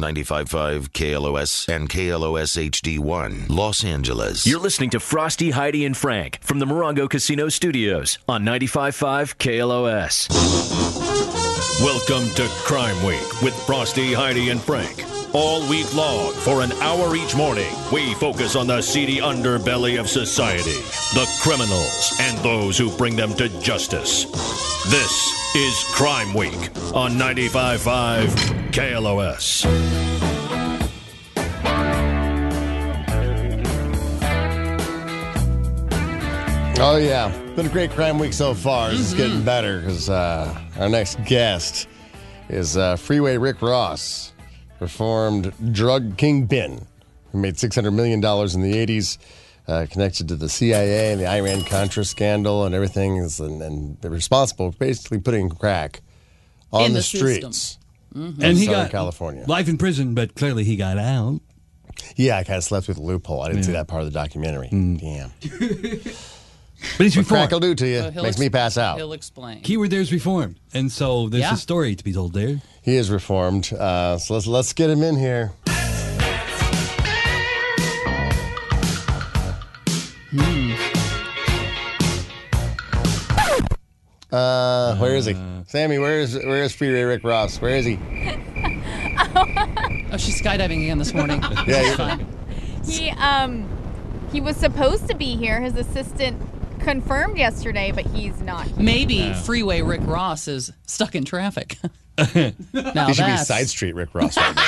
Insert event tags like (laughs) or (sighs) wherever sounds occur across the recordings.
95.5 KLOS and KLOS HD1, Los Angeles. You're listening to Frosty, Heidi, and Frank from the Morongo Casino Studios on 95.5 KLOS. Welcome to Crime Week with Frosty, Heidi, and Frank. All week long, for an hour each morning, we focus on the seedy underbelly of society, the criminals, and those who bring them to justice. This is Crime Week on 95.5 KLOS. Oh yeah, been a great crime week so far. It's getting better because uh, our next guest is uh, Freeway Rick Ross, reformed drug kingpin who made six hundred million dollars in the eighties, uh, connected to the CIA and the Iran Contra scandal and everything, is, and, and they're responsible for basically putting crack on In the, the system. streets. And he Southern got California. life in prison, but clearly he got out. Yeah, I kind of slept with the loophole. I didn't see that part of the documentary. Damn, (laughs) But he's what crack will do to you So makes ex- me pass out. He'll explain. Keyword there is reformed. And so there's Yeah. a story to be told there. He is reformed. Uh, so let's let's get him in here. Uh, where is he? Sammy, where is where is Freeway Rick Ross? Where is he? (laughs) Oh, she's skydiving again this morning. Yeah, It's you- fine. He um he was supposed to be here. His assistant confirmed yesterday, but he's not. here. Maybe Freeway Rick Ross is stuck in traffic. (laughs) (laughs) now He should be that's side street Rick Ross right now.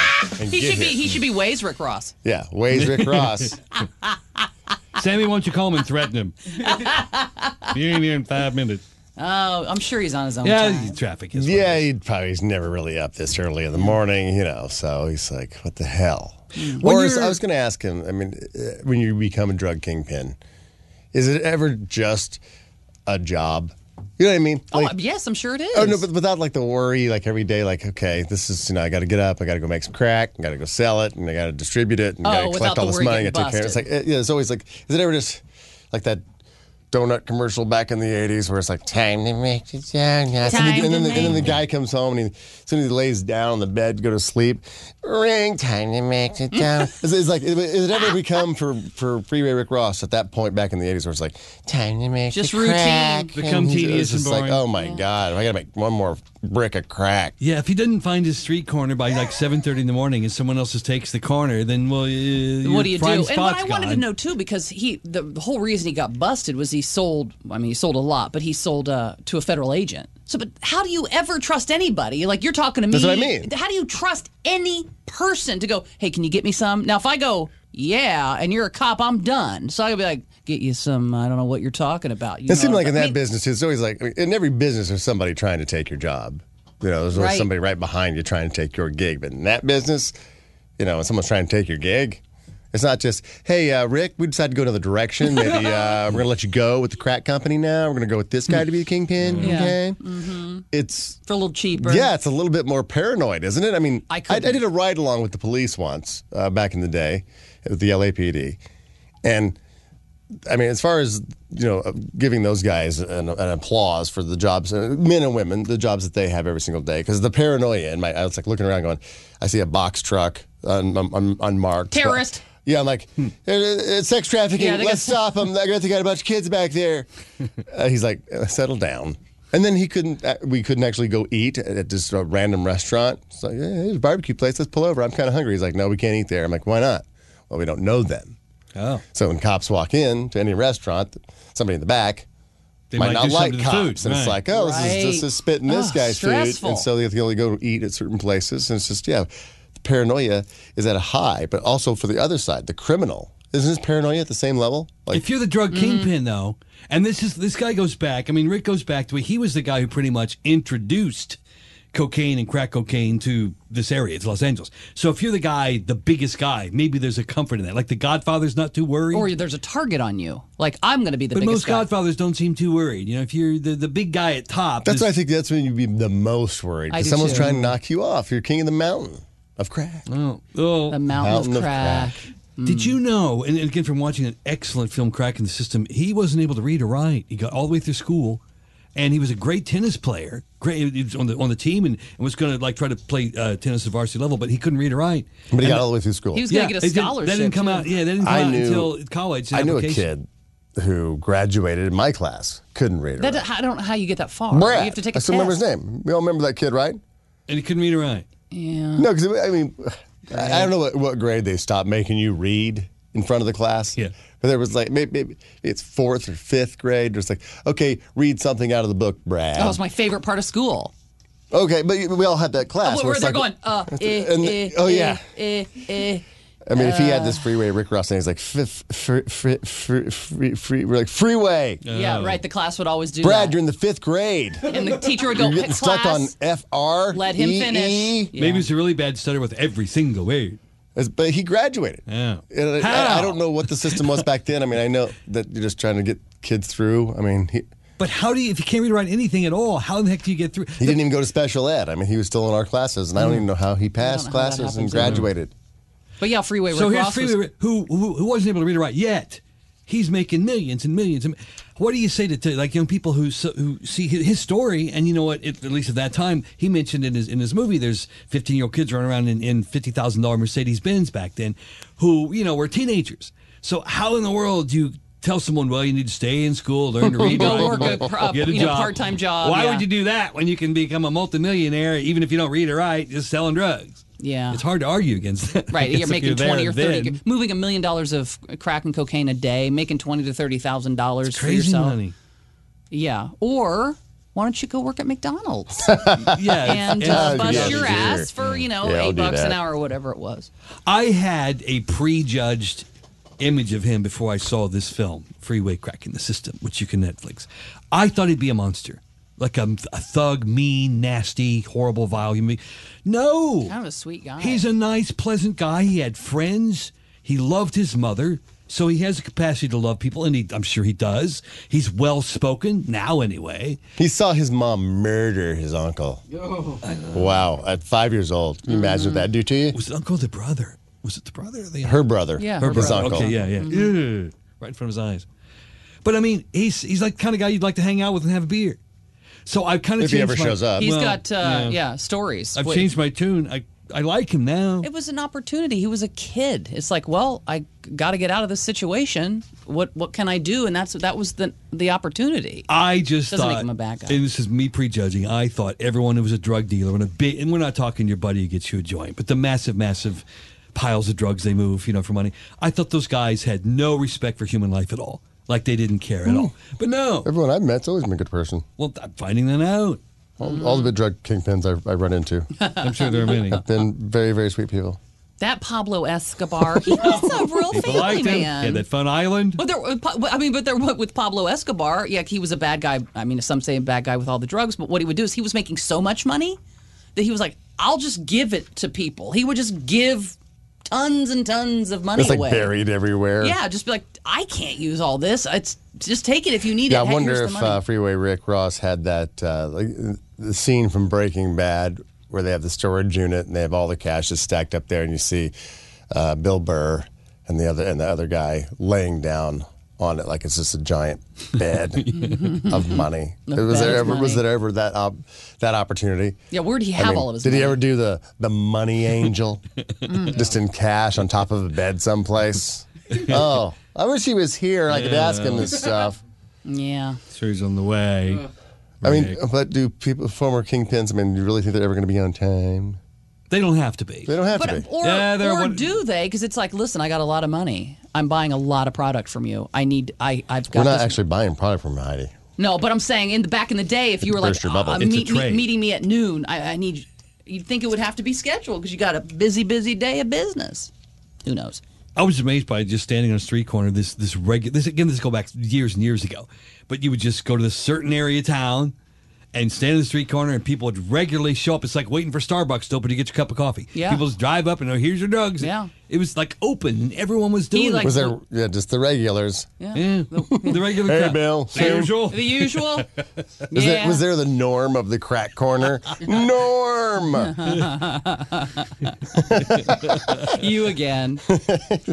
he get should be here. he should be Waze Rick Ross. Yeah, Waze Rick Ross. (laughs) Sammy, why don't you call him and threaten him? you ain't here in five minutes. Oh, I'm sure he's on his own. Yeah, time. traffic is. yeah, he probably he's never really up this early in the morning, you know. So he's like, "What the hell?" When Or is, I was going to ask him. I mean, uh, when you become a drug kingpin, is it ever just a job? You know what I mean? Oh, Like- yes, I'm sure it is. Oh no, but without like the worry, like every day, like okay, this is you know I got to get up, I got to go make some crack, I got to go sell it, and I got to distribute it, and I Oh, got to collect all this money, I getting got to take care. It's like it- yeah, it's always like is it ever just like that donut commercial back in the '80s where it's like time to make it down, yes. and, Time then, and, then the, and then the guy comes home and he, as soon as he lays down on the bed, to go to sleep, ring time to make it (laughs) down. it's, it's like is it ever become for for Freeway Rick Ross at that point back in the '80s where it's like time to make Just the routine. crack, Become and he's- tedious it's just and like boring. oh my god, I got to make one more brick of crack. Yeah, if he didn't find his street corner by like 7.30 in the morning and someone else just takes the corner, then, well, uh, your what do you do? And what spot's I wanted to know too, because he the, the whole reason he got busted was he sold. I mean, he sold a lot, but he sold uh, to a federal agent. So, but how do you ever trust anybody? Like you're talking to me. That's what I mean. How do you trust any person to go? Hey, can you get me some? Now, if I go, yeah, and you're a cop, I'm done. So I'll be like, get you some. I don't know what you're talking about. You It seems like in I that mean, business, it's always like in every business, there's somebody trying to take your job. You know, there's always Right. somebody right behind you trying to take your gig. But in that business, you know, when someone's trying to take your gig, it's not just, hey, uh, Rick, we decided to go another direction. Maybe uh, (laughs) we're going to let you go with the crack company now. We're going to go with this guy to be the kingpin. Yeah. Okay. It's for a little cheaper. yeah, it's a little bit more paranoid, isn't it? I mean, I I, I, did a ride along with the police once uh, back in the day with the LAPD, and I mean, as far as you know, giving those guys an, an applause for the jobs, uh, men and women, the jobs that they have every single day, because the paranoia in my, I was like looking around, going, I see a box truck un, un, un, unmarked, Terrorist. Yeah, I'm like, "Uh, it's sex trafficking. Yeah, Let's stop them. I got they got a bunch of kids back there. (laughs) Uh, he's like, uh, settle down. And then he couldn't. Uh, we couldn't actually go eat at, at this uh, random restaurant. It's like, yeah, there's a barbecue place. Let's pull over. I'm kind of hungry. He's like, no, we can't eat there. I'm like, why not? Well, we don't know them. Oh, So when cops walk in to any restaurant, somebody in the back they might, not like something to the cops, food. and it's like, oh, this is this Right. is spitting this Ugh, guy's stressful. food, and so they have to only go eat at certain places, and it's just yeah, the paranoia is at a high, but also for the other side, the criminal isn't his paranoia at the same level? Like, if you're the drug Mm-hmm. kingpin, though, and this is this guy goes back. I mean, Rick goes back to he was the guy who pretty much introduced cocaine and crack cocaine to this area. It's Los Angeles. So if you're the guy, the biggest guy, maybe there's a comfort in that. Like the Godfather's not too worried. Or there's a target on you. Like I'm going to be the but biggest most guy. Godfathers don't seem too worried. You know, if you're the, the big guy at top, that's is- what I think. That's when you'd be the most worried I because do someone's too. trying to knock you off. You're king of the mountain of crack. Oh, oh. A mountain, Mountain of of crack. crack. Did you know? And again, from watching an excellent film, Crack in the System, he wasn't able to read or write. He got all the way through school, and he was a great tennis player. Great, he was on the on the team, and, and was going to like try to play uh, tennis at varsity level, but he couldn't read or write. But he And got the- all the way through school. He was going to yeah, get a it didn't- scholarship. That didn't come too. out. Yeah, that didn't come I out knew until college. I knew a kid who graduated in my class, couldn't read or That, write. I don't know how you get that far. Brad. You have to take a I still remember his test. name. We all remember that kid, right? and he couldn't read or write. Yeah. No, because I mean, I I don't know what, what grade they stopped making you read in front of the class. Yeah. But there was like maybe, maybe it's fourth or fifth grade. Just like, okay, read something out of the book, Brad. That was my favorite part of school. okay, but we all had that class. Oh, where where they're like- going, uh, (laughs) eh, and- eh, oh eh, yeah. eh, eh. I mean, if he had uh. this freeway Rick Ross thing, he's like, f- f- free, free, free, free, we're like freeway. Yeah, right. The class would always do Brad, that. you're in the fifth grade. (laughs) and the teacher would go, You're getting stuck on F R. let him finish. Yeah. Maybe he's a really bad stutter with every single word. But he graduated. Yeah. And I, How? I don't know what the system was back then. I mean, I know that you're just trying to get kids through. I mean, he, But how do you, if you can't read or write anything at all, how in the heck do you get through? he didn't even go to special ed. I mean, he was still in our classes, and I don't mm. even know how he passed know how that classes and happens either. graduated. But yeah, Freeway So here's Ross was- Freeway, who, who who wasn't able to read or write yet. He's making millions and millions. And what do you say to, to like young people who who see his, story? And you know what? It, at least at that time, he mentioned in his in his movie, there's 15 year old kids running around in, in fifty thousand dollar Mercedes Benz back then, who you know were teenagers. So how in the world do you? Tell someone, well, you need to stay in school, learn to read, (laughs) Go write, work a pro- get a you know, job. part-time job, Why yeah. would you do that when you can become a multimillionaire, even if you don't read or write, just selling drugs? Yeah. It's hard to argue against that. Right, (laughs) you're If making there twenty or thirty, then. moving a million dollars of crack and cocaine a day, making twenty to thirty thousand dollars for Crazy yourself. money. Yeah, or why don't you go work at McDonald's (laughs) Yeah, and uh, bust yeah, your sure. ass for you know Yeah, eight do bucks an hour or whatever it was? I had a prejudged image of him before I saw this film, Freeway Crack in the System, which you can Netflix. I thought he'd be a monster, like a, a thug, mean, nasty, horrible, vile human. being. No, Kind of a sweet guy. he's a nice, pleasant guy. He had friends. He loved his mother. So he has a capacity to love people, and he, I'm sure he does. He's well spoken now, anyway. He saw his mom murder his uncle. Oh. Wow, at five years old. Can you imagine what mm-hmm. that do to you? Was it uncle or the brother? Was it the brother or the Her brother. Yeah, her her his brother. uncle. Okay, yeah, yeah. Mm-hmm. Ugh. Right in front of his eyes. But I mean, he's he's like the kind of guy you'd like to hang out with and have a beer. So I've kind of If he changed ever my- shows up. He's Well, got uh, yeah. stories. I've Wait, changed my tune. I I like him now. It was an opportunity. He was a kid. It's like, well, I got to get out of this situation. What what can I do? And that's that was the the opportunity. I just Doesn't thought, make him a bad guy. and this is me prejudging. I thought everyone who was a drug dealer and a big, and we're not talking your buddy who gets you a joint, but the massive, massive piles of drugs they move, you know, for money. I thought those guys had no respect for human life at all. Like they didn't care at hmm. all. But no, Everyone I've met's always been a good person. well, I'm finding that out. All, all the big drug kingpins I, I run into. (laughs) I'm sure there are many. Have been very, very sweet people. That Pablo Escobar, he was a (laughs) real People family liked him. man. Yeah, that fun island. But there, uh, I mean, but there with Pablo Escobar, yeah, he was a bad guy. I mean, some say a bad guy with all the drugs, but what he would do is he was making so much money that he was like, "I'll just give it to people." He would just give tons and tons of money It's like away. buried everywhere. Yeah, just be like, "I can't use all this. It's just take it if you need Yeah, it." I wonder if uh, Freeway Rick Ross had that uh, like the scene from Breaking Bad where they have the storage unit and they have all the cash just stacked up there, and you see uh, Bill Burr and the other and the other guy laying down on it like it's just a giant (laughs) bed of money. The was there of ever was there ever that op- that opportunity? yeah, where did he I have mean, all of his? did money? he ever do the the money (laughs) angel mm. just in cash on top of a bed someplace? (laughs) oh, I wish he was here. I could ask him this stuff. Yeah. Sure, he's on the way. I mean, but do people, former kingpins, I mean, do you really think they're ever going to be on time? They don't have to be. They don't have to But be. or, Yeah, or one- do they? Because it's like, listen, I got a lot of money. I'm buying a lot of product from you. I need. I I've got. We're not this- actually buying product from Heidi. No, but I'm saying in the back in the day, if you were like Burst bubble. uh, meet, meet- meeting me at noon, I, I need. You'd think it would have to be scheduled because you got a busy, busy day of business. Who knows? I was amazed by just standing on a street corner. This this regular. This again. This go back years and years ago. But you would just go to this certain area of town and stand in the street corner, and people would regularly show up. It's like waiting for Starbucks to open to get your cup of coffee. Yeah. People just drive up and oh, here's your drugs. Yeah. It was like open. Everyone was doing He, it. Was there yeah, just the regulars? Yeah. Yeah, the (laughs) regular Hey, crowd. Bill. The usual. The usual. (laughs) Was, yeah. there, was there the norm of the crack corner? Norm! (laughs) you again?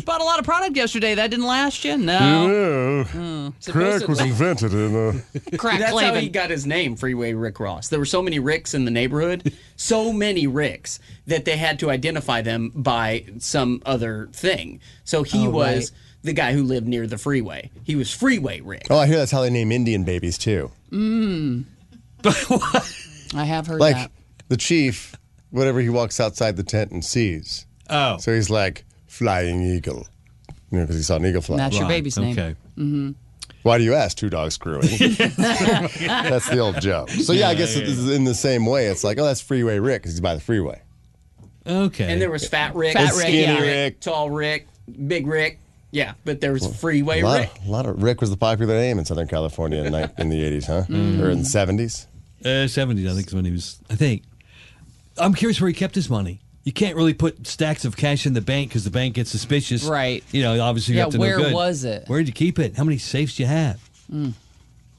Bought a lot of product yesterday. That didn't last you. No. crack Supposedly- was invented in uh, Crack That's how he Clavin. got his name, Freeway Rick Ross. There were so many Ricks in the neighborhood, so many Ricks, that they had to identify them by some other thing. So he Oh, was right. the guy who lived near the freeway. He was Freeway Rick. Oh, I hear that's how they name Indian babies too. Mm. (laughs) I have heard that. Like that. the chief, whatever he walks outside the tent and sees. Oh. So he's like flying eagle, you know, because he saw an eagle fly. That's your baby's name. Okay. Mm-hmm. Why do you ask? Two dogs screwing. (laughs) that's the old joke. So yeah, I guess it is in the same way. It's like, oh, that's Freeway Rick because he's by the freeway. Okay. And there was Fat Rick, Fat Skinny Rick, yeah. Rick. Tall Rick, Big Rick. Yeah, but there was Freeway A lot, Rick. a lot of Rick was the popular name in Southern California in, (laughs) in the 80s, huh? Mm. Or in the 70s. Uh, 70s, I think, is when he was. I think. I'm curious where he kept his money. You can't really put stacks of cash in the bank because the bank gets suspicious. Right. You know, obviously you Yeah, have to know where good. was it? Where did you keep it? How many safes do you have?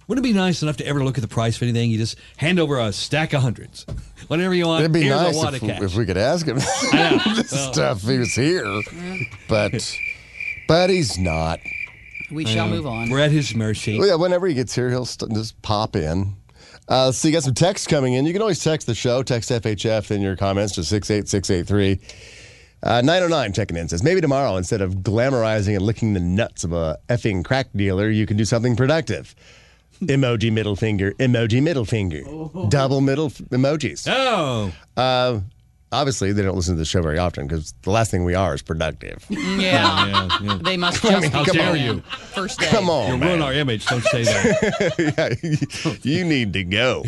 Wouldn't it be nice enough to ever look at the price of anything? You just hand over a stack of hundreds. Whatever you want. It'd be nice if, if we could ask him (laughs) (laughs) this Well, stuff. He was here, but but he's not. We shall move on. We're at his mercy. Well, yeah, whenever he gets here, he'll st- just pop in. Uh, so you got some texts coming in. You can always text the show, text FHF in your comments to 68683. Uh, 909 checking in says, maybe tomorrow, instead of glamorizing and licking the nuts of a effing crack dealer, you can do something productive. (laughs) emoji middle finger, emoji middle finger, double middle f- emojis. Oh. Uh, obviously, they don't listen to the show very often because the last thing we are is productive. (laughs) Yeah. Yeah, yeah. They must (laughs) just mean, be how dare you. First day. Come on, You'll man. ruin our image. Don't say that. (laughs) yeah, you need to go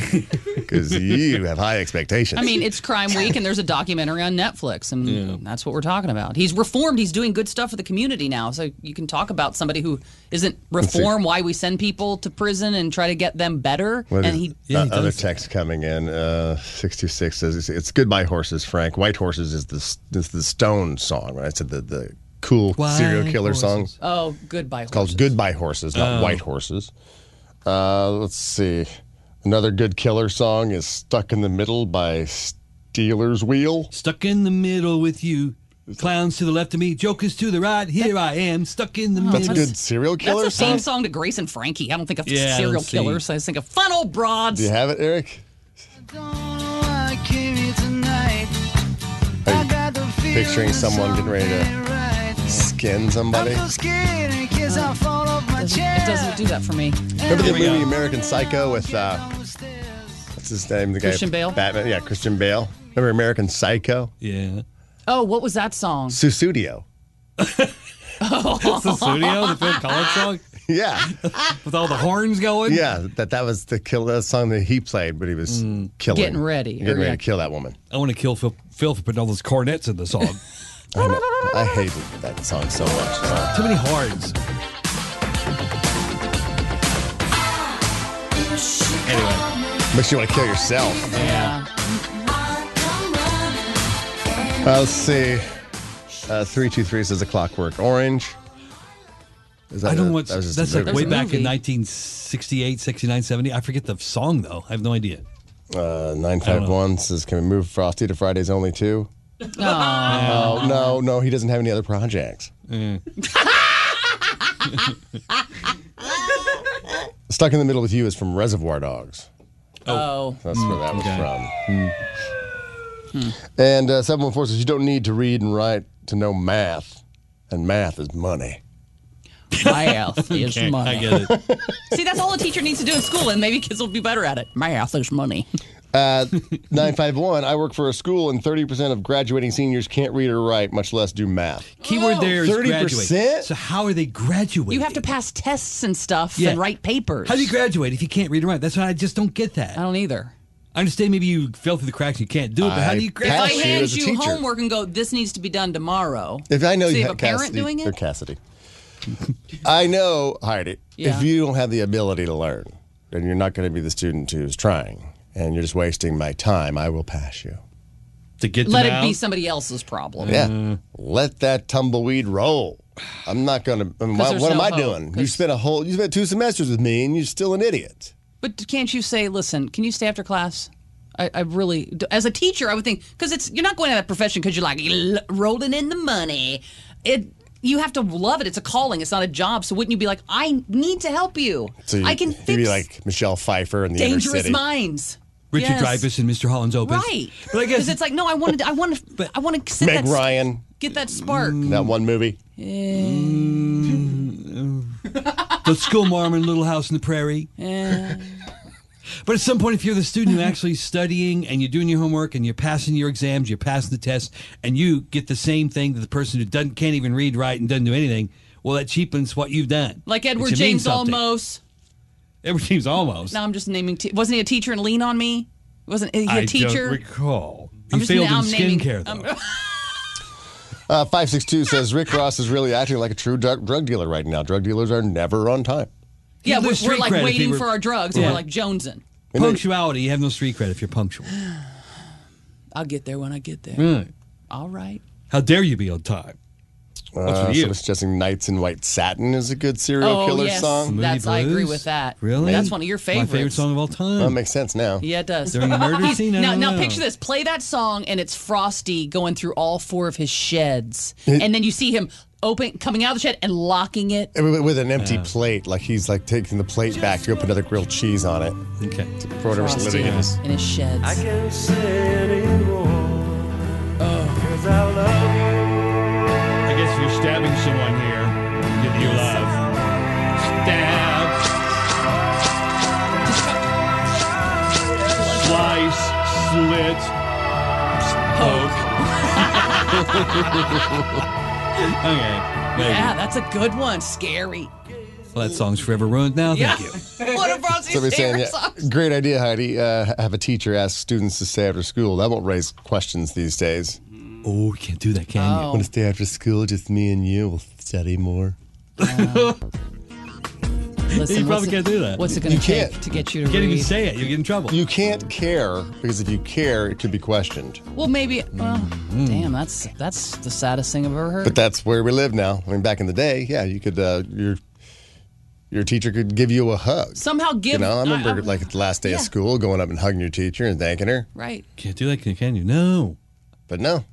because you have high expectations. I mean, it's Crime Week, and there's a documentary on Netflix, and that's what we're talking about. He's reformed. He's doing good stuff for the community now. So you can talk about somebody who isn't see. reform. Why we send people to prison and try to get them better. What and is- he, uh, he other does. text coming in. Uh, Sixty-six says it's, it's "Goodbye Horses." Frank, "White Horses" is the is the Stone song, right? I said the the cool White serial killer song oh, goodbye. It's called horses. "Goodbye Horses," not Oh. "White Horses." Uh, let's see. Another good killer song is "Stuck in the Middle" by Stealers Wheel. Stuck in the middle with you. Clowns to the left of me, jokers to the right. Here I am, stuck in the middle. That's a middle. good serial killer That's a theme song. song to Grace and Frankie. I don't think of Yeah, I serial don't see. killers. I just think of fun old broads. Do you have it, Eric? Picturing someone getting ready to skin somebody. It doesn't, it doesn't do that for me. Remember the movie American Psycho with uh, what's his name? The guy Christian Bale? Batman. Yeah, Christian Bale. Remember American Psycho? Yeah. Oh, what was that song? Sussudio. It's the studio, the Phil Collins song, Yeah, (laughs) with all the horns going. yeah. That that was the kill that song that he played, but he was killing, Getting ready, getting ready yeah. to kill that woman. I want to kill Phil, Phil for putting all those cornets in the song. (laughs) I, know, I hated that song so much. so. Too many horns. Anyway, Makes you want to kill yourself. Yeah. Uh, let's see. Uh, three two three says a clockwork orange. Is I don't know a- what's that was that's a like movie. way a back in movie. 1968, 69, 70. I forget the song though. I have no idea. Uh, 951 says, Can we move Frosty to Fridays only too? Aw. Oh, no, no, he doesn't have any other projects. (laughs) Stuck in the Middle with You is from Reservoir Dogs. Oh. That's where that was okay. from. And uh, 714 says, You don't need to read and write to know math, and math is money. Math (laughs) is Okay, money. I get it. (laughs) See, that's all a teacher needs to do in school, and maybe kids will be better at it. Math is money. (laughs) Uh, 951, I work for a school, and 30% of graduating seniors can't read or write, much less do math. Keyword there is 30%? graduate. So how are they graduating? You have to pass tests and stuff Yeah. and write papers. How do you graduate if you can't read and write? That's why I just don't get that. I don't either. I understand maybe you fell through the cracks and you can't do it, but how do you If graduate? I Pass you hand you homework and go, this needs to be done tomorrow. If I know So you you have have a parent doing it? or Cassidy, (laughs) I know Heidi. Yeah. If you don't have the ability to learn, then you're not going to be the student who's trying, and you're just wasting my time. I will pass you. To get Let them it be somebody else's problem. Yeah. Mm. Let that tumbleweed roll. I'm not going to. I mean, why- there's what am I hope, doing? You 'cause- spent a whole, you spent two semesters with me and you're still an idiot. But can't you say, listen, can you stay after class? I, I really, as a teacher, I would think because it's you're not going to that profession because you're like rolling in the money. It you have to love it. It's a calling. It's not a job. So wouldn't you be like, I need to help you. So you, I can you'd fix be like Michelle Pfeiffer in the inner dangerous city. minds. Richard Yes. Dreyfuss and Mr. Holland's Opus. Right. But I guess because it's like no, I wanted, I want to, But- I want to sit Meg that, Ryan, get that spark. that one movie. (laughs) the school marm in Little House in the Prairie. Eh. But at some point, if you're the student who's (laughs) actually studying and you're doing your homework and you're passing your exams, you're passing the test, and you get the same thing that the person who doesn't can't even read right and doesn't do anything, well, that cheapens what you've done. Like Edward James Olmos. Edward James Olmos. Now I'm just naming. Te- wasn't he a teacher and lean on me? Wasn't he a I teacher? I don't recall. He I'm just failed now in I'm naming- skincare, I'm- though. (laughs) Uh, 562 says Rick Ross is really acting like a true drug, drug dealer right now. Drug dealers are never on time. Yeah, He'd we're, we're like cred if waiting were- for our drugs, and Yeah. we're like jonesing. Punctuality, you have no street cred if you're punctual. (sighs) I'll get there when I get there. Right. All right. How dare you be on time? What's Uh, with you? someone's suggesting Nights in White Satin is a good serial oh killer yes, song. Moody that's I agree with that. Really? That's one of your favorites. My favorite song of all time. That makes sense now. Yeah, it does. During the murder scene? I Now, don't now know. picture this: play that song, and it's Frosty going through all four of his sheds, and then you see him open, coming out of the shed, and locking it. With with an empty plate, like he's like taking the plate back to go put another grilled cheese on it Okay. for whatever's Frosty living in his. in his sheds. I oh. guess you're stabbing someone here that you love. Stab. Slice, slit, poke. (laughs) (laughs) (laughs) okay. Maybe. yeah, that's a good one. Scary. Well, that song's forever ruined now. Yeah. Thank you. One of Frosty's So we're saying, yeah, songs. great idea, Heidi. Uh, have a teacher ask students to stay after school. That won't raise questions these days. Oh, you can't do that, can you? Oh. Want to stay after school? Just me and you. We'll study more. (laughs) Listen, You probably can't do that. What's it going to take can't. to get you to You can't read? even say it. You get in trouble. You can't care because if you care, it could be questioned. Well, maybe. Well, damn, that's that's the saddest thing I've ever heard. But that's where we live now. I mean, back in the day, yeah, you could uh, your your teacher could give you a hug. Somehow give. You know, I remember I- like the last day yeah. of school, going up and hugging your teacher and thanking her. right. can't do that, can you? No. But no, I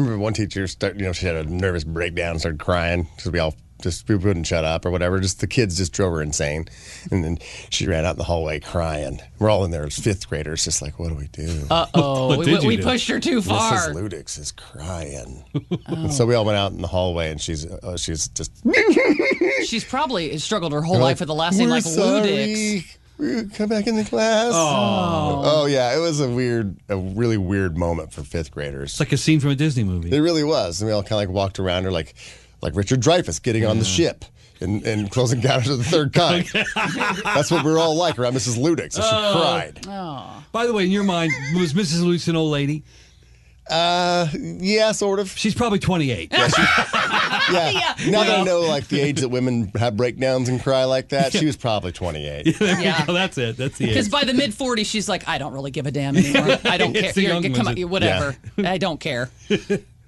remember one teacher start, you know, she had a nervous breakdown, started crying because we all just we wouldn't shut up or whatever. Just the kids just drove her insane, and then she ran out in the hallway crying. We're all in there as fifth graders, just like, what do we do? Uh oh, (laughs) What we, we do? pushed her too far. Mrs. Ludix is crying, (laughs) and so we all went out in the hallway, and she's uh, she's just (laughs) She's probably struggled her whole life with the last name like sorry. Ludix. We- Come back in the class. Oh. oh yeah, it was a weird, a really weird moment for fifth graders. It's like a scene from a Disney movie. It really was. And we all kind of like walked around her like, like Richard Dreyfuss getting on the ship and, and closing encounters of the third (laughs) kind. That's what we were all like around Mrs. Ludick. So she cried. By the way, in your mind, was Mrs. Luce an old lady? Uh, yeah, sort of. She's probably 28. Yeah. (laughs) Now that I know like the age that women have breakdowns and cry like that, she was probably 28. Yeah. Oh, that's it. That's the Because age. by the mid 40s, she's like, I don't really give a damn anymore. I don't (laughs) care. The You're- young you come ones on, that- whatever. I don't care.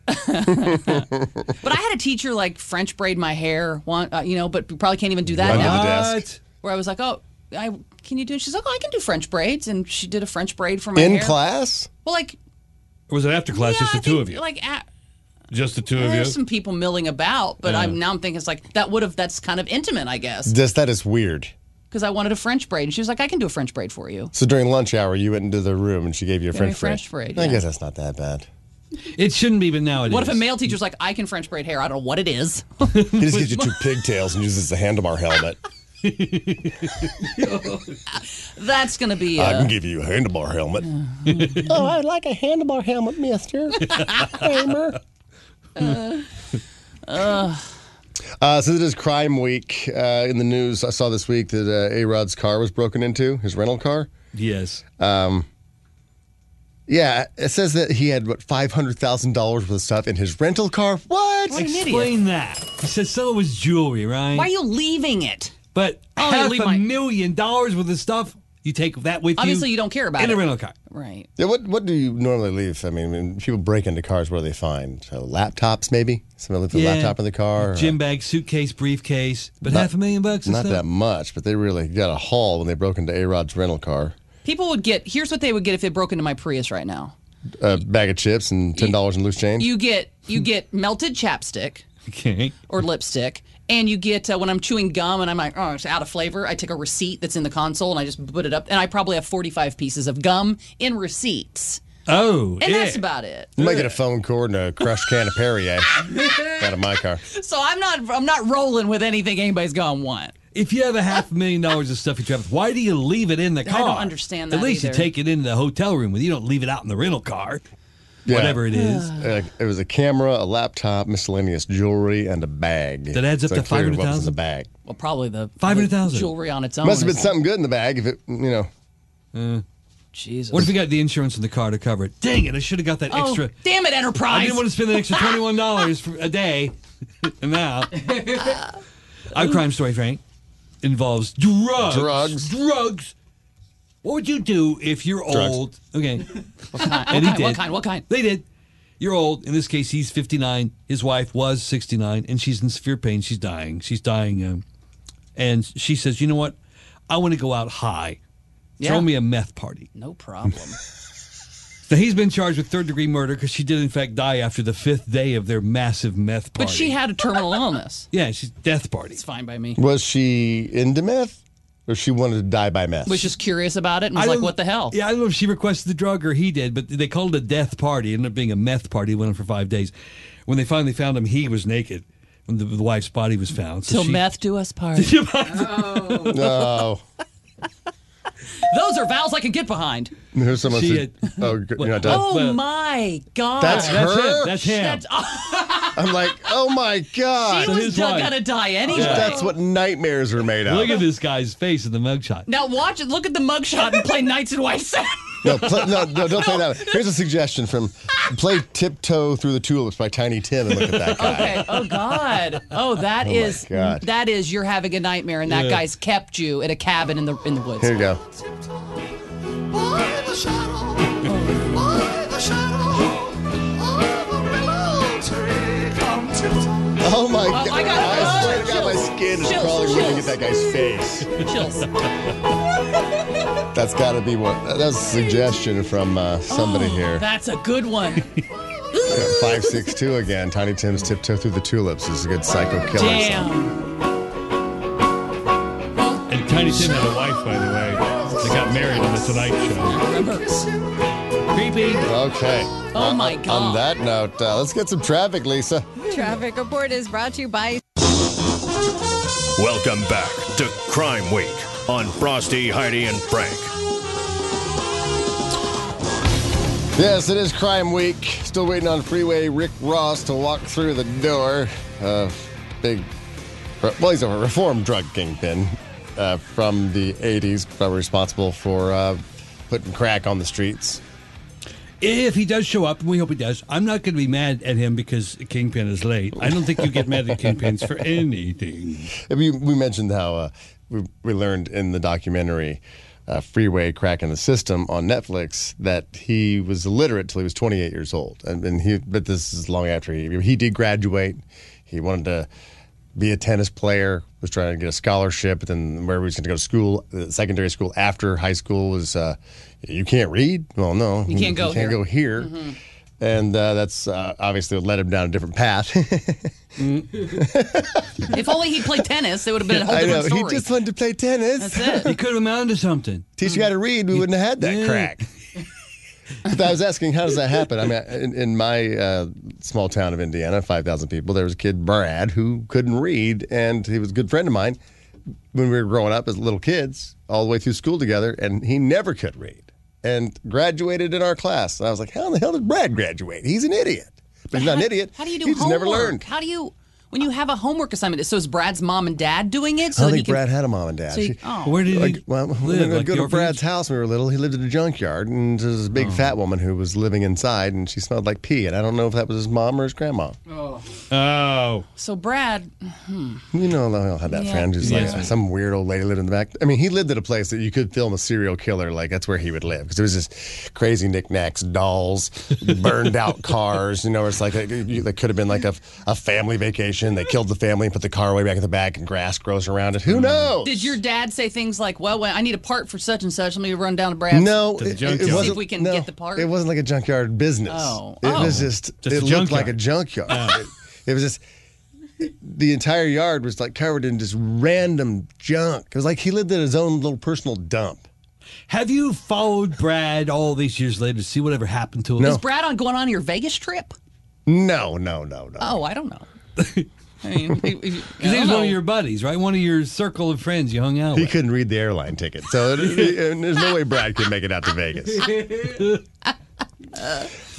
But I had a teacher like French braid my hair, one, uh, you know, but we probably can't even do that Under now. the desk. What? Where I was like, oh, I can you do? It? She's like, oh, I can do French braids, and she did a French braid for my In hair. class? Well, like Or was it after class, yeah, just the I two think, of you? Like at, just the two of you? there's some people milling about, but Yeah. I'm now I'm thinking it's like that would have that's kind of intimate, I guess, Just that is weird. because I wanted a French braid, and she was like, I can do a French braid for you. So during lunch hour, you went into the room and she gave you a Gave me French a French braid. braid, I yeah. guess that's not that bad. It shouldn't be, but now it is. What if a male teacher's like, I can French braid hair? I don't know what it is. (laughs) He just (laughs) gives you two pigtails and uses the handlebar helmet. (laughs) That's gonna be. I Uh, can give you a handlebar helmet. oh, I'd like a handlebar helmet, mister. Kramer. Uh, since it is crime week uh, in the news, I saw this week that uh, A Rod's car was broken into, his rental car. Yes. Yeah, it says that he had, what, $500,000 worth of stuff in his rental car? What? What an idiot. Explain that. He said some of it was jewelry, right? Why are you leaving it? But Oh, yeah, half leave a my- million dollars worth of stuff You take that with you. Obviously, you. you don't care about it. in it. a rental car. Right. Yeah, what what do you normally leave? I mean, when people break into cars, what do they find? So laptops, maybe. Somebody leave a laptop in the car. Gym bag, suitcase, briefcase, but half a million bucks. and Not stuff? that much, but they really got a haul when they broke into A Rod's rental car. People would get. Here's what they would get if they broke into my Prius right now. A bag of chips and ten dollars in loose change. You get you get (laughs) melted chapstick Okay. or lipstick, and you get uh, when I'm chewing gum and I'm like, oh, it's out of flavor. I take a receipt that's in the console and I just put it up, and I probably have 45 pieces of gum in receipts, Oh, and yeah. that's about it. you might get a phone cord and a crushed can of Perrier (laughs) out of my car. So I'm not I'm not rolling with anything anybody's gonna want. If you have a half a million dollars of stuff you travel, why do you leave it in the car? I don't understand At least either. you take it into the hotel room with you. You don't leave it out in the rental car. Yeah. Whatever it is. (sighs) Uh, it was a camera, a laptop, miscellaneous jewelry, and a bag. That adds up So to I cleared what was in 500,000? the bag. Well, probably the 500,000. jewelry on its own. Must have been something good in the bag if it, you know. Jesus. What if we got the insurance in the car to cover it? Dang it! I should have got that oh, extra. damn it, Enterprise! I didn't want to spend the extra (laughs) twenty-one dollars a day. and now, our crime story, Frank, involves drugs. Drugs. Drugs. What would you do if you're Drugs. old? Okay. (laughs) what kind? And he What kind? What kind? What kind? They did. You're old. In this case, he's 59. His wife was 69, and she's in severe pain. She's dying. She's dying. Um, and she says, "You know what? I want to go out high. Yeah. Throw me a meth party." No problem. (laughs) Now he's been charged with third degree murder because she did in fact die after the fifth day of their massive meth party. but she had a terminal illness. (laughs) yeah, she's death party. It's fine by me. Was she into meth, or she wanted to die by meth? Was just curious about it and was I like, don't- "What the hell?" Yeah, I don't know if she requested the drug or he did, but they called it a death party. It ended up being a meth party. It went on for five days. When they finally found him, he was naked. When the, the wife's body was found, so Till she- meth do us part. (laughs) Oh. no. (laughs) Those are vows I can get behind. Here's someone She said, "Oh, you're not done." Oh well- my god! That's That's her? him. That's him. (laughs) I'm like, oh my god, She was his wife. gonna die anyway. that's what nightmares are made of. Look at this guy's face in the mugshot. Now watch it. Look at the mugshot and play (laughs) Nights in White Satin. No, play, no, no, don't play (laughs) that. Here's a suggestion from play "Tiptoe Through the Tulips" by Tiny Tim and look at that guy. Okay. Oh God. Oh, that (laughs) oh, my is God. that is you're having a nightmare, and that Yeah. guy's kept you at a cabin in the in the woods. Here you go. Oh, oh my god! I that guy's face. Chills. That's got to be what. That's a suggestion from uh, somebody here. That's a good one. (laughs) Five six two again. Tiny Tim's "Tiptoe Through the Tulips" is a good psycho killer song. And Tiny Tim had a wife, by the way. They got married on the Tonight Show. Creepy. Okay. Oh my god. On that note, uh, let's get some traffic, Lisa. Traffic report is brought to you by Welcome back to Crime Week on Frosty, Heidi, and Frank. Yes, it is Crime Week. Still waiting on Freeway Rick Ross to walk through the door. Uh, big, well, he's a reformed drug kingpin uh, from the 80s, probably responsible for uh, putting crack on the streets. If he does show up, and we hope he does, I'm not going to be mad at him because Kingpin is late. I don't think you get mad at Kingpins for anything. We, we mentioned how uh, we, we learned in the documentary uh, Freeway Crack in the System on Netflix that he was illiterate till he was 28 years old. And, and he, but this is long after he, he did graduate. He wanted to be a tennis player, was trying to get a scholarship, but then where he was going to go to school, uh, secondary school after high school was, uh, you can't read? Well, no. You can't go you can't here. go here. And uh, that's uh, obviously led him down a different path. (laughs) If only he played tennis, it would have been a whole I know. different He just wanted to play tennis. That's it. He it. could have amounted to something. teach you how to read, we wouldn't have had that Yeah. crack. but I was asking, how does that happen? I mean, in, in my uh, small town of Indiana, 5,000 people, there was a kid, Brad, who couldn't read, and he was a good friend of mine when we were growing up as little kids, all the way through school together, and he never could read and graduated in our class. And I was like, how in the hell did Brad graduate? He's an idiot. But he's not an idiot. How do you do He just homework? never learned. How do you when you have a homework assignment? So is Brad's mom and dad doing it? I So don't he think can, Brad had a mom and dad. So he, She- oh. Where did he Like, well, we live? were going Like go the to Brad's orphanage? house when we were little. He lived in a junkyard, and there was this Oh. big fat woman who was living inside, and she smelled like pee. And I don't know if that was his mom or his grandma. Oh. Oh, So Brad, hmm. You know, I had that Yeah. friend who's Yes. like some weird old lady lived in the back. I mean, he lived at a place that you could film a serial killer. Like that's where he would live because it was just crazy knickknacks, dolls, burned out (laughs) cars. You know, it's like a, you- that could have been like a, a family vacation. They killed the family and put the car way back in the back, and grass grows around it. Who mm. knows? did your dad say things like, "Well, when I need a part for such and such. Let me run down to Brad's." No, To the it, it See if wasn't. we can no, get the part. It wasn't like a junkyard business. Oh. it Oh. was just. Just it a looked like a junkyard. junkyard. It, it was just. The entire yard was like covered in just random junk. It was like he lived in his own little personal dump. have you followed Brad all these years later to see whatever happened to him? No. Is Brad on going on your Vegas trip? No, no, no, no. Oh, I don't know. (laughs) I mean, he, he- Because he don't was one of your buddies, right? One of your circle of friends you hung out He with. couldn't read the airline ticket, so it, and there's no way Brad could make it out to Vegas. (laughs)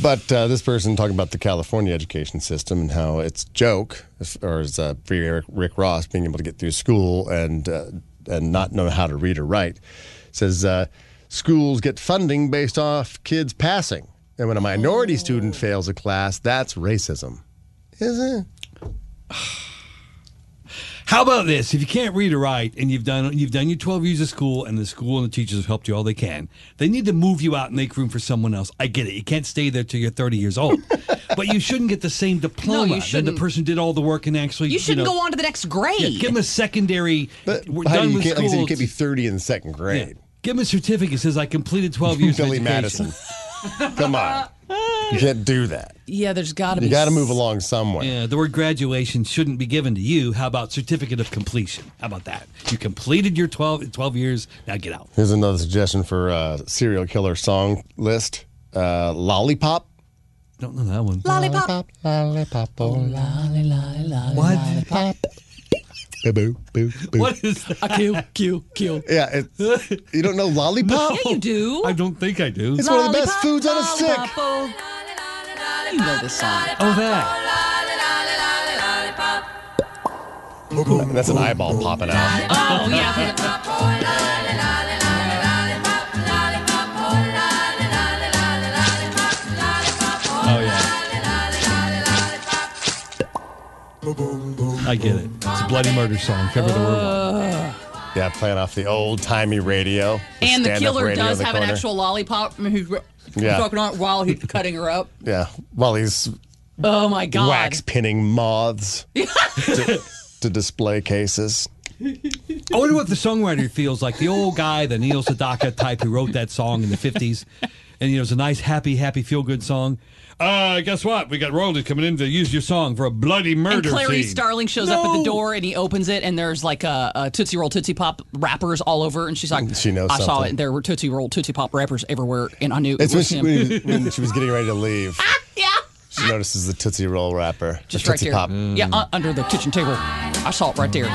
But uh, this person talking about the California education system and how it's joke, or as uh, for Rick, Rick Ross being able to get through school and uh, and not know how to read or write, says uh, schools get funding based off kids passing, and when a minority student fails a class, that's racism. Is it? (sighs) (sighs) (sighs) How about this? If you can't read or write, and you've done you've done your twelve years of school, and the school and the teachers have helped you all they can, they need to move you out and make room for someone else. I get it. You can't stay there till you're thirty years old, (laughs) but you shouldn't get the same diploma that the shouldn't. person did all the work and actually. You shouldn't know, go on to the next grade. Yeah, give him a secondary. But we're done you with can't, like I said, school. you can't be 30 in the second grade. Yeah. Give him a certificate that says I completed twelve years. Billy of education. Madison. (laughs) Come on. You can't do that. yeah, there's got to be. You got to move along somewhere. Yeah, the word graduation shouldn't be given to you. How about certificate of completion? How about that? You completed your 12, 12 years. Now get out. Here's another suggestion for a serial killer song list. Uh, Lollipop. Don't know that one. Lollipop. Lollipop. Oh, What? Boo, boo, boo, boo. What is that? Kill, kill, kill. Yeah, it, you don't know Lollipop? Yeah, you do. I don't think I do. It's one of the best foods on a stick. Lollipop, oh. You know this song. Oh, that. (laughs) That's an eyeball popping out. Oh, yeah. Oh, yeah. I get it. It's a bloody murder song. Cover the there were one. Yeah, playing off the old timey radio. And the stand-up killer radio in does the have an corner. actual lollipop. I mean, Who's Yeah. talking on while he's cutting her up. (laughs) Yeah, while he's Oh my god! wax pinning moths (laughs) to, to display cases. I wonder what the songwriter feels like. The old guy, the Neil Sedaka type who wrote that song in the 50s. And, you know, it's a nice, happy, happy, feel good song. Uh, guess what? We got royalties coming in to use your song for a bloody murder. And murder Clarice scene. Starling shows up at the door and he opens it and there's like a, a Tootsie Roll Tootsie Pop wrappers all over and she's like, She knows I saw it. There were Tootsie Roll Tootsie Pop wrappers everywhere and I knew It's it when was she, him. when, when (laughs) she was getting ready to leave. (laughs) yeah, She notices the Tootsie Roll wrapper. just right Tootsie there. Pop. Yeah, uh, under the kitchen table. I saw it right there.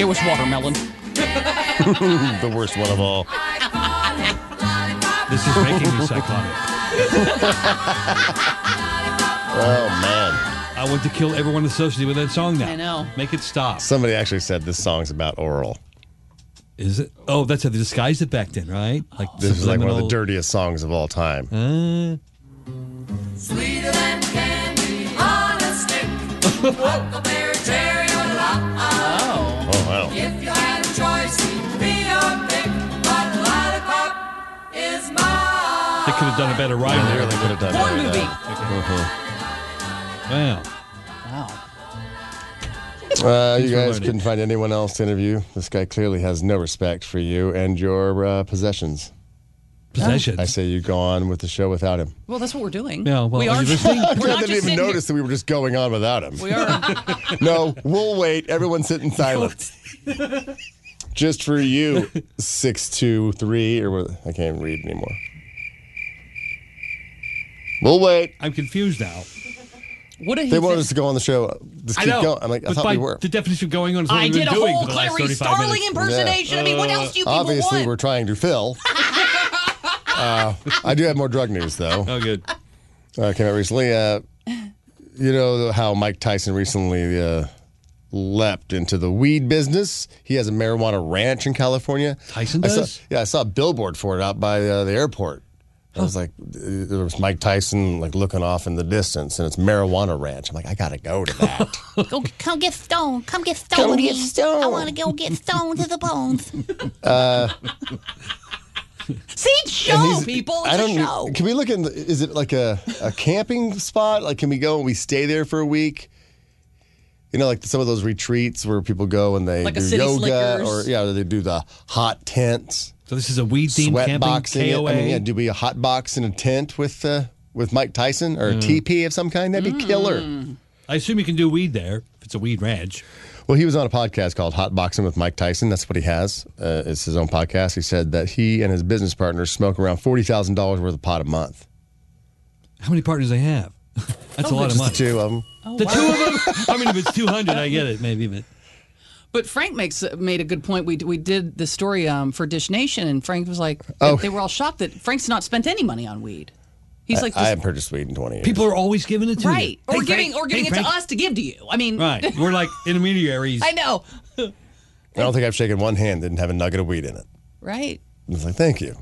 It was watermelon. (laughs) the worst one of all. This is making me psychotic. (laughs) Oh, man. I want to kill everyone associated with that song now. I know. Make it stop. Somebody actually said this song's about oral. Is it? Oh, that's how they disguised it back then, right? Like This is like one of the dirtiest songs of all time. Uh, Oh. Have done a better rhyme Yeah, there. they could have done Porn better movie. than Wow. Wow. Uh, you guys learning. couldn't find anyone else to interview. This guy clearly has no respect for you and your uh, possessions. Possessions. I say you go on with the show without him. Well, that's what we're doing. Yeah, well, we are are. (laughs) you? We're I didn't even sitting here. notice that we were just going on without him. We are. (laughs) No, we'll wait. Everyone sit in (laughs) silence. Just for you, six two three or what- I can't even read anymore. We'll wait. I'm confused now. What did he They wanted us to go on the show. Just I keep know. going. I'm like, I but thought by we were. the definition of going on is what I we've did a been doing whole for the last Clarice 35 Starling minutes. impersonation. I mean, what else do you people Obviously, want? we're trying to fill. (laughs) uh, I do have more drug news, though. Oh, good. Uh, came out recently. Uh, you know how Mike Tyson recently uh, leapt into the weed business. He has a marijuana ranch in California. Tyson I saw- does? yeah, I saw a billboard for it out by uh, the airport. I was like, there was Mike Tyson like looking off in the distance, and it's marijuana ranch. I'm like, I gotta go to that. (laughs) Go, come get stoned. Come get stoned. Come with get stoned. I want to go get stoned to the bones. (laughs) Uh, See, and show he's- people. It's I don't. a show. Can we look in? The, is it like a, a camping spot? Like, can we go and we stay there for a week? You know, like some of those retreats where people go and they Like a do City yoga, Slickers. or yeah, they do the hot tents. So this is a weed themed sweat camping boxing. it. KOA. I mean, yeah, do we a hot box in a tent with uh, with Mike Tyson or a TP of some kind? That'd be killer. I assume you can do weed there if it's a weed ranch. Well, he was on a podcast called Hot Boxing with Mike Tyson. That's what he has. Uh, it's his own podcast. He said that he and his business partners smoke around forty thousand dollars worth of pot a month. How many partners they have? (laughs) That's a lot of money. the two of them. The two of them. I mean, if it's two hundred, I get it, maybe, but But Frank makes made a good point. We we did the story um, for Dish Nation, and Frank was like, Oh. they were all shocked that Frank's not spent any money on weed. He's like, I this- haven't purchased weed in twenty years. people are always giving it to you. right, or Hey, giving Frank- or giving hey, it to us to give to you. I mean, Right, we're like (laughs) intermediaries. I know, I don't think I've shaken one hand that didn't have a nugget of weed in it. right? I was like, thank you.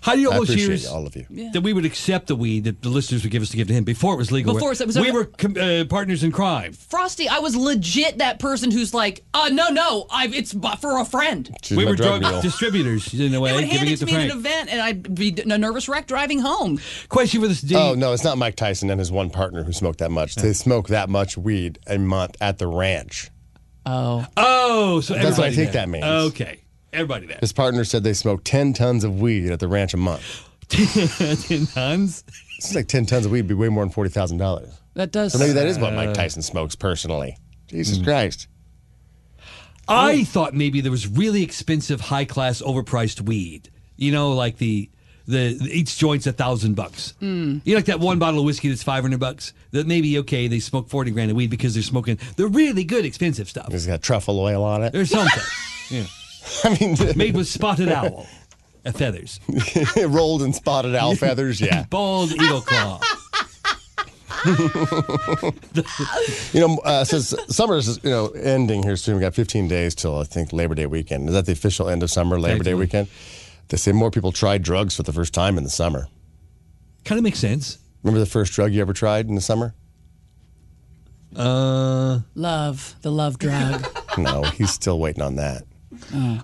How do you I all those years all of you. that we would accept the weed that the listeners would give us to give to him before it was legal? Before it was- we were com- uh, partners in crime. Frosty, I was legit that person who's like, uh, no, no, I it's bu- for a friend. She's we were drug, mule. distributors in a way, They would hand giving it it to to me at Frank. an event, and I'd be a nervous wreck driving home. Question for this D. Oh no, it's not Mike Tyson and his one partner who smoke that much. They smoke that much weed a month at the ranch. Oh, Oh, so That's what I everybody think there. that means. Okay, everybody there. His partner said they smoke ten tons of weed at the ranch a month. (laughs) Ten tons. This is like ten tons of weed would be way more than forty thousand dollars. that does. So maybe that is what Mike Tyson smokes personally. hmm. Jesus Christ. I thought maybe there was really expensive, high class, overpriced weed. You know, like the the, the each joint's a thousand bucks. Mm. You know, like that one bottle of whiskey that's five hundred bucks. That maybe okay, they smoke forty grand of weed because they're smoking the really good, expensive stuff. It's got truffle oil on it. There's something. (laughs) yeah. (laughs) I mean, (laughs) Made with spotted owl uh, feathers, (laughs) rolled in spotted owl feathers. Yeah. bald eagle claw. You know, uh, since summer's you know ending here soon, we got 15 days till I think Labor Day weekend. Is that the official end of summer? Labor Day weekend. They say more people try drugs for the first time in the summer. Kind of makes sense. Remember the first drug you ever tried in the summer? Uh, love the love drug. No, he's still waiting on that.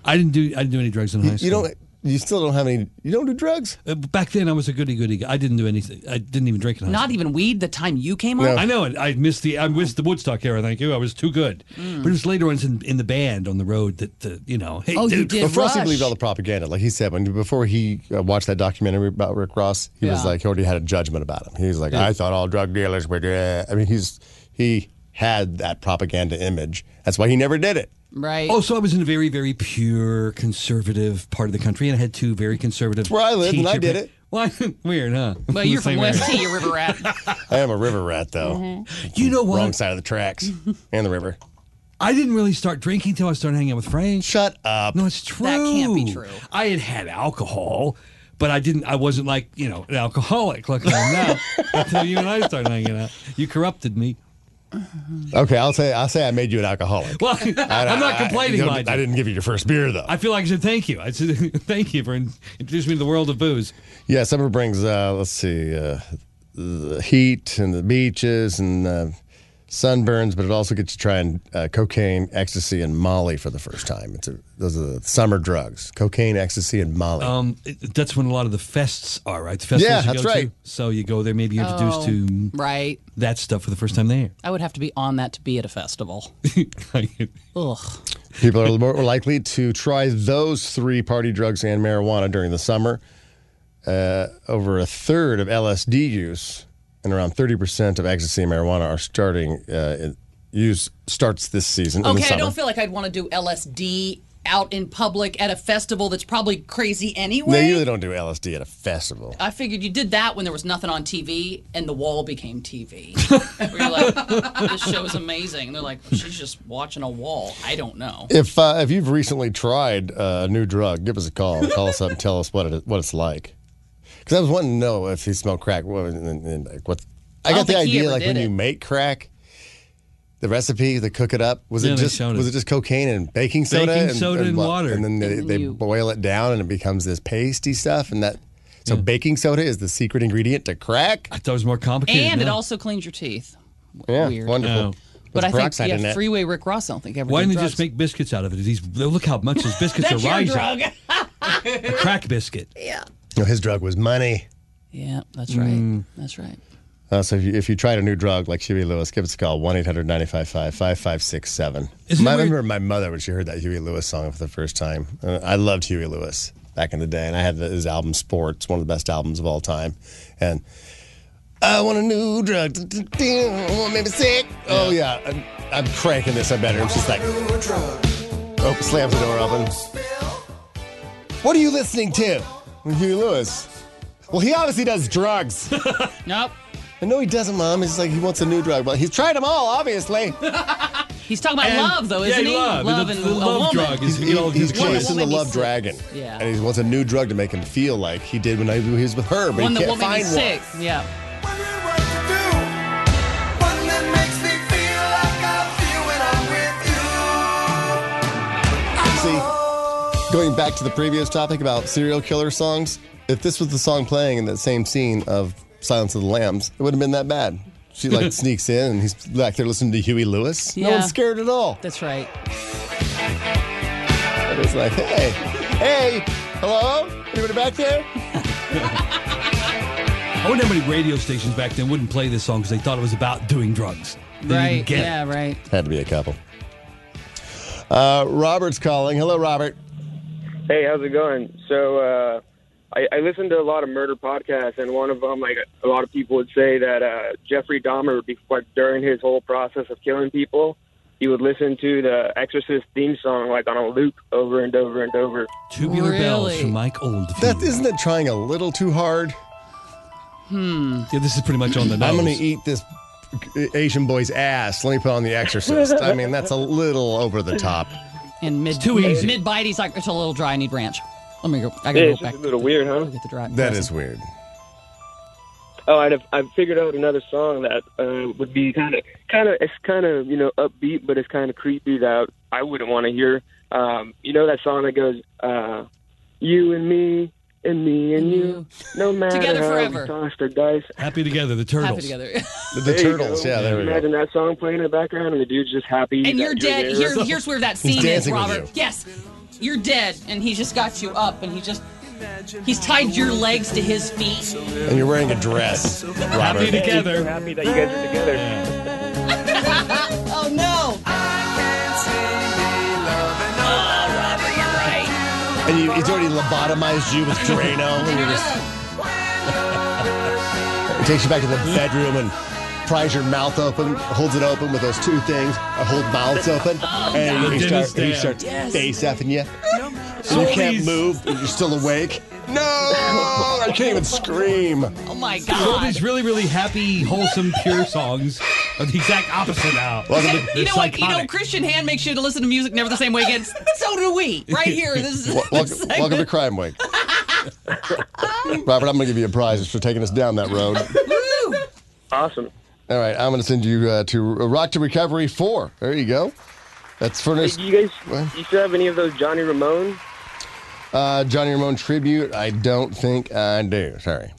I didn't do I didn't do any drugs in high school. You don't. You still don't have any. You don't do drugs. Uh, back then, I was a goody goody. guy. I didn't do anything. I didn't even drink in high Not school. even weed. The time you came No. on. I know it. I missed the I missed the Woodstock era. Thank you. I was too good. But it was later on in, in the band on the road that uh, you know. Hey, Oh, you did. But Frosty Rush. believed all the propaganda. Like he said, when before he uh, watched that documentary about Rick Ross, he was like he already had a judgment about him. He was like, I thought all drug dealers were. Uh, I mean, he's he had that propaganda image. That's why he never did it. Right. Oh, so I was in a very, very pure conservative part of the country, and I had two very conservative. That's where I lived, and I did pa- it. Why? (laughs) Weird, huh? well, you're from West area. T, you river rat. (laughs) I am a river rat, though. Mm-hmm. You know what? Wrong side of the tracks (laughs) and the river. I didn't really start drinking until I started hanging out with Frank. Shut up. No, it's true. That can't be true. I had had alcohol, but I didn't. I wasn't like you know an alcoholic like I am now until you and I started hanging out. You corrupted me. Okay, I'll say I'll say I made you an alcoholic. Well, I, (laughs) I'm not complaining, I, I didn't give you your first beer though. I feel like I said thank you. I said (laughs) thank you for in- introducing me to the world of booze. Yeah, summer brings, uh, let's see, uh, the heat and the beaches and uh, sunburns, but it also gets you trying uh, cocaine, ecstasy, and Molly for the first time. It's a, those are the summer drugs: cocaine, ecstasy, and Molly. Um, it- that's when a lot of the fests are, right? The festivals Yeah, you that's go to. right. So you go there, maybe you're introduced Oh, to right. that stuff for the first time there. I would have to be on that to be at a festival. (laughs) Ugh. People are more likely to try those three party drugs and marijuana during the summer. Uh, over a third of LSD use and around 30% of ecstasy and marijuana are starting uh, use starts this season Okay, I don't feel like I'd want to do LSD out in public at a festival that's probably crazy anyway. They usually don't do LSD at a festival. I figured you did that when there was nothing on TV and the wall became TV. (laughs) You're like, this show's amazing. And they're like, she's just watching a wall. I don't know. If uh, if you've recently tried uh, a new drug, give us a call. Call us up and tell us what it what it's like. Because I was wanting to know if he smelled crack. What, and, and, like, what I, I got don't the idea like when did you make crack, the recipe, they cook it up. Was Yeah, it just was it. it just cocaine and baking soda? Baking soda and what- water. and then they, And they boil it down and it becomes this pasty stuff, and that So baking soda is the secret ingredient to crack. I thought it was more complicated. And it also cleans your teeth. Yeah, Weird. wonderful. Oh. But I think peroxide in yeah. Freeway Rick Ross. I don't think ever. Why did didn't they just make biscuits out of it? These look how much his (laughs) biscuits That's are rising. drug. A crack biscuit. (laughs) No, his drug was money. yeah, that's right. Mm. That's right. Uh, so if you, if you tried a new drug like Huey Lewis, give us a call, 1 800 955 5567. Isn't it I weird- remember my mother when she heard that Huey Lewis song for the first time. Uh, I loved Huey Lewis back in the day, and I had the, his album Sports, one of the best albums of all time. And I want a new drug. I want Maybe sick. Oh, yeah. I'm, I'm cranking this. I better. I'm just like, oh, slams the door open. What are you listening to? Huey Lewis. Well, he obviously does drugs. (laughs) Nope. No, he doesn't, Mom. He's like he wants a new drug, but he's tried them all, obviously. (laughs) He's talking about And- love, though, isn't he? love. Love The- and the a love woman. drug is- He's, You know, he's he's One chasing the woman love he's dragon, sick. Yeah. and he wants a new drug to make him feel like he did when I, he was with her, but One he that can't won't make me find one. sick. Yeah. Going back to the previous topic about serial killer songs, if this was the song playing in that same scene of Silence of the Lambs, it wouldn't have been that bad. She like (laughs) sneaks in and he's back there listening to Huey Lewis. No Yeah. one's scared at all. That's right. And it's like, hey, hey, hello, anybody back there? I wonder how many radio stations back then wouldn't play this song because they thought it was about doing drugs. They didn't Right. get it. Yeah, right. Had to be a couple. Uh, Robert's calling. Hello, Robert. Hey, how's it going? So, uh, I, I listen to a lot of murder podcasts, and one of them, like a lot of people would say that uh, Jeffrey Dahmer, before during his whole process of killing people, he would listen to the Exorcist theme song like on a loop over and over and over. Tubular bells from Mike Oldfield. That isn't it trying a little too hard? Hmm. Yeah, this is pretty much on the nose. I'm going to eat this Asian boy's ass. Let me put on The Exorcist. I mean, that's a little over the top. And mid too easy. Mid bite, he's like, it's a little dry. I need ranch. Let me go. I Yeah, gotta it's go just back. a little weird, huh? Get the dry. That dressing. is weird. Oh, I'd have, I've figured out another song that uh, would be kind of, kind of, it's kind of, you know, upbeat, but it's kind of creepy that I wouldn't want to hear. Um, you know that song that goes, uh, "You and me, and me and you, mm-hmm. no matter Together how forever. we tossed or dice." Happy together, the turtles. Happy together. (laughs) The, the There you turtles. go. Yeah, there we Imagine go. that song playing in the background, and the dude's just happy. and you're dead. there. Here, (laughs) here's where that scene is, Robert. you. Yes, you're dead, and he just got you up, and he just he's tied your legs to his feet. And you're wearing a dress, (laughs) Happy Robert. Hey, together. happy that you guys are together. Oh no! And you, he's already lobotomized you with Drano. And you're just, (laughs) he takes you back to the bedroom and pries your mouth open, holds it open with those two things, hold mouths open, (laughs) and he, start, he starts face effing you. So you can't move, and you're still awake. (laughs) No, I can't even scream. Oh my god. All god! these really, really happy, wholesome, pure songs are the exact opposite now. Welcome to, you They're know what? You know, psychotic. Christian Hand makes you to listen to music never the same way again. (laughs) So do we, right here. This is (laughs) wel- welcome, segment. welcome to Crime Week. Robert, I'm going to give you a prize for taking us down that road. Woo! Awesome. All right, I'm going to send you uh, to Rock to Recovery 4. There you go. That's Hey, furnished. do you guys, What? you still have any of those Johnny Ramone? Uh, Johnny Ramone tribute. I don't think I do. Sorry.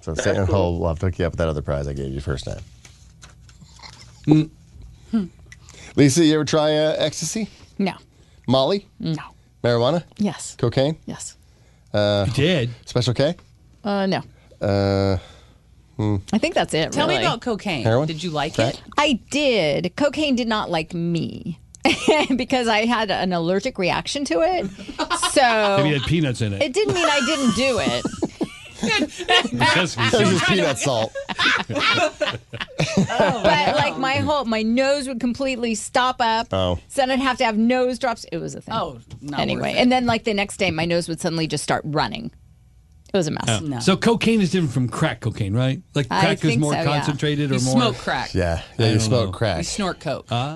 So stay on hold. We'll have to hook you up with that other prize I gave you first time. Hmm. Lisa, you ever try uh, ecstasy? No. Molly? No. Marijuana? Yes. Cocaine? Yes. You did. Special K? Uh, no. Uh, I think that's it. Tell me about cocaine. Heroin? Did you like Crack? it? I did. Cocaine did not like me (laughs) because I had an allergic reaction to it. So Maybe it had peanuts in it. it didn't mean I didn't do it. Sesame There's just peanut salt. (laughs) But like my whole my nose would completely stop up. Oh. So then I'd have to have nose drops. It was a thing. Oh, not anyway, worth it. and then like the next day, my nose would suddenly just start running. It was a mess. No. So cocaine is different from crack cocaine, right? Like I crack is think more so, yeah. concentrated or You more. smoke crack. Yeah, yeah, you don't smoke know. crack. You snort coke. Uh,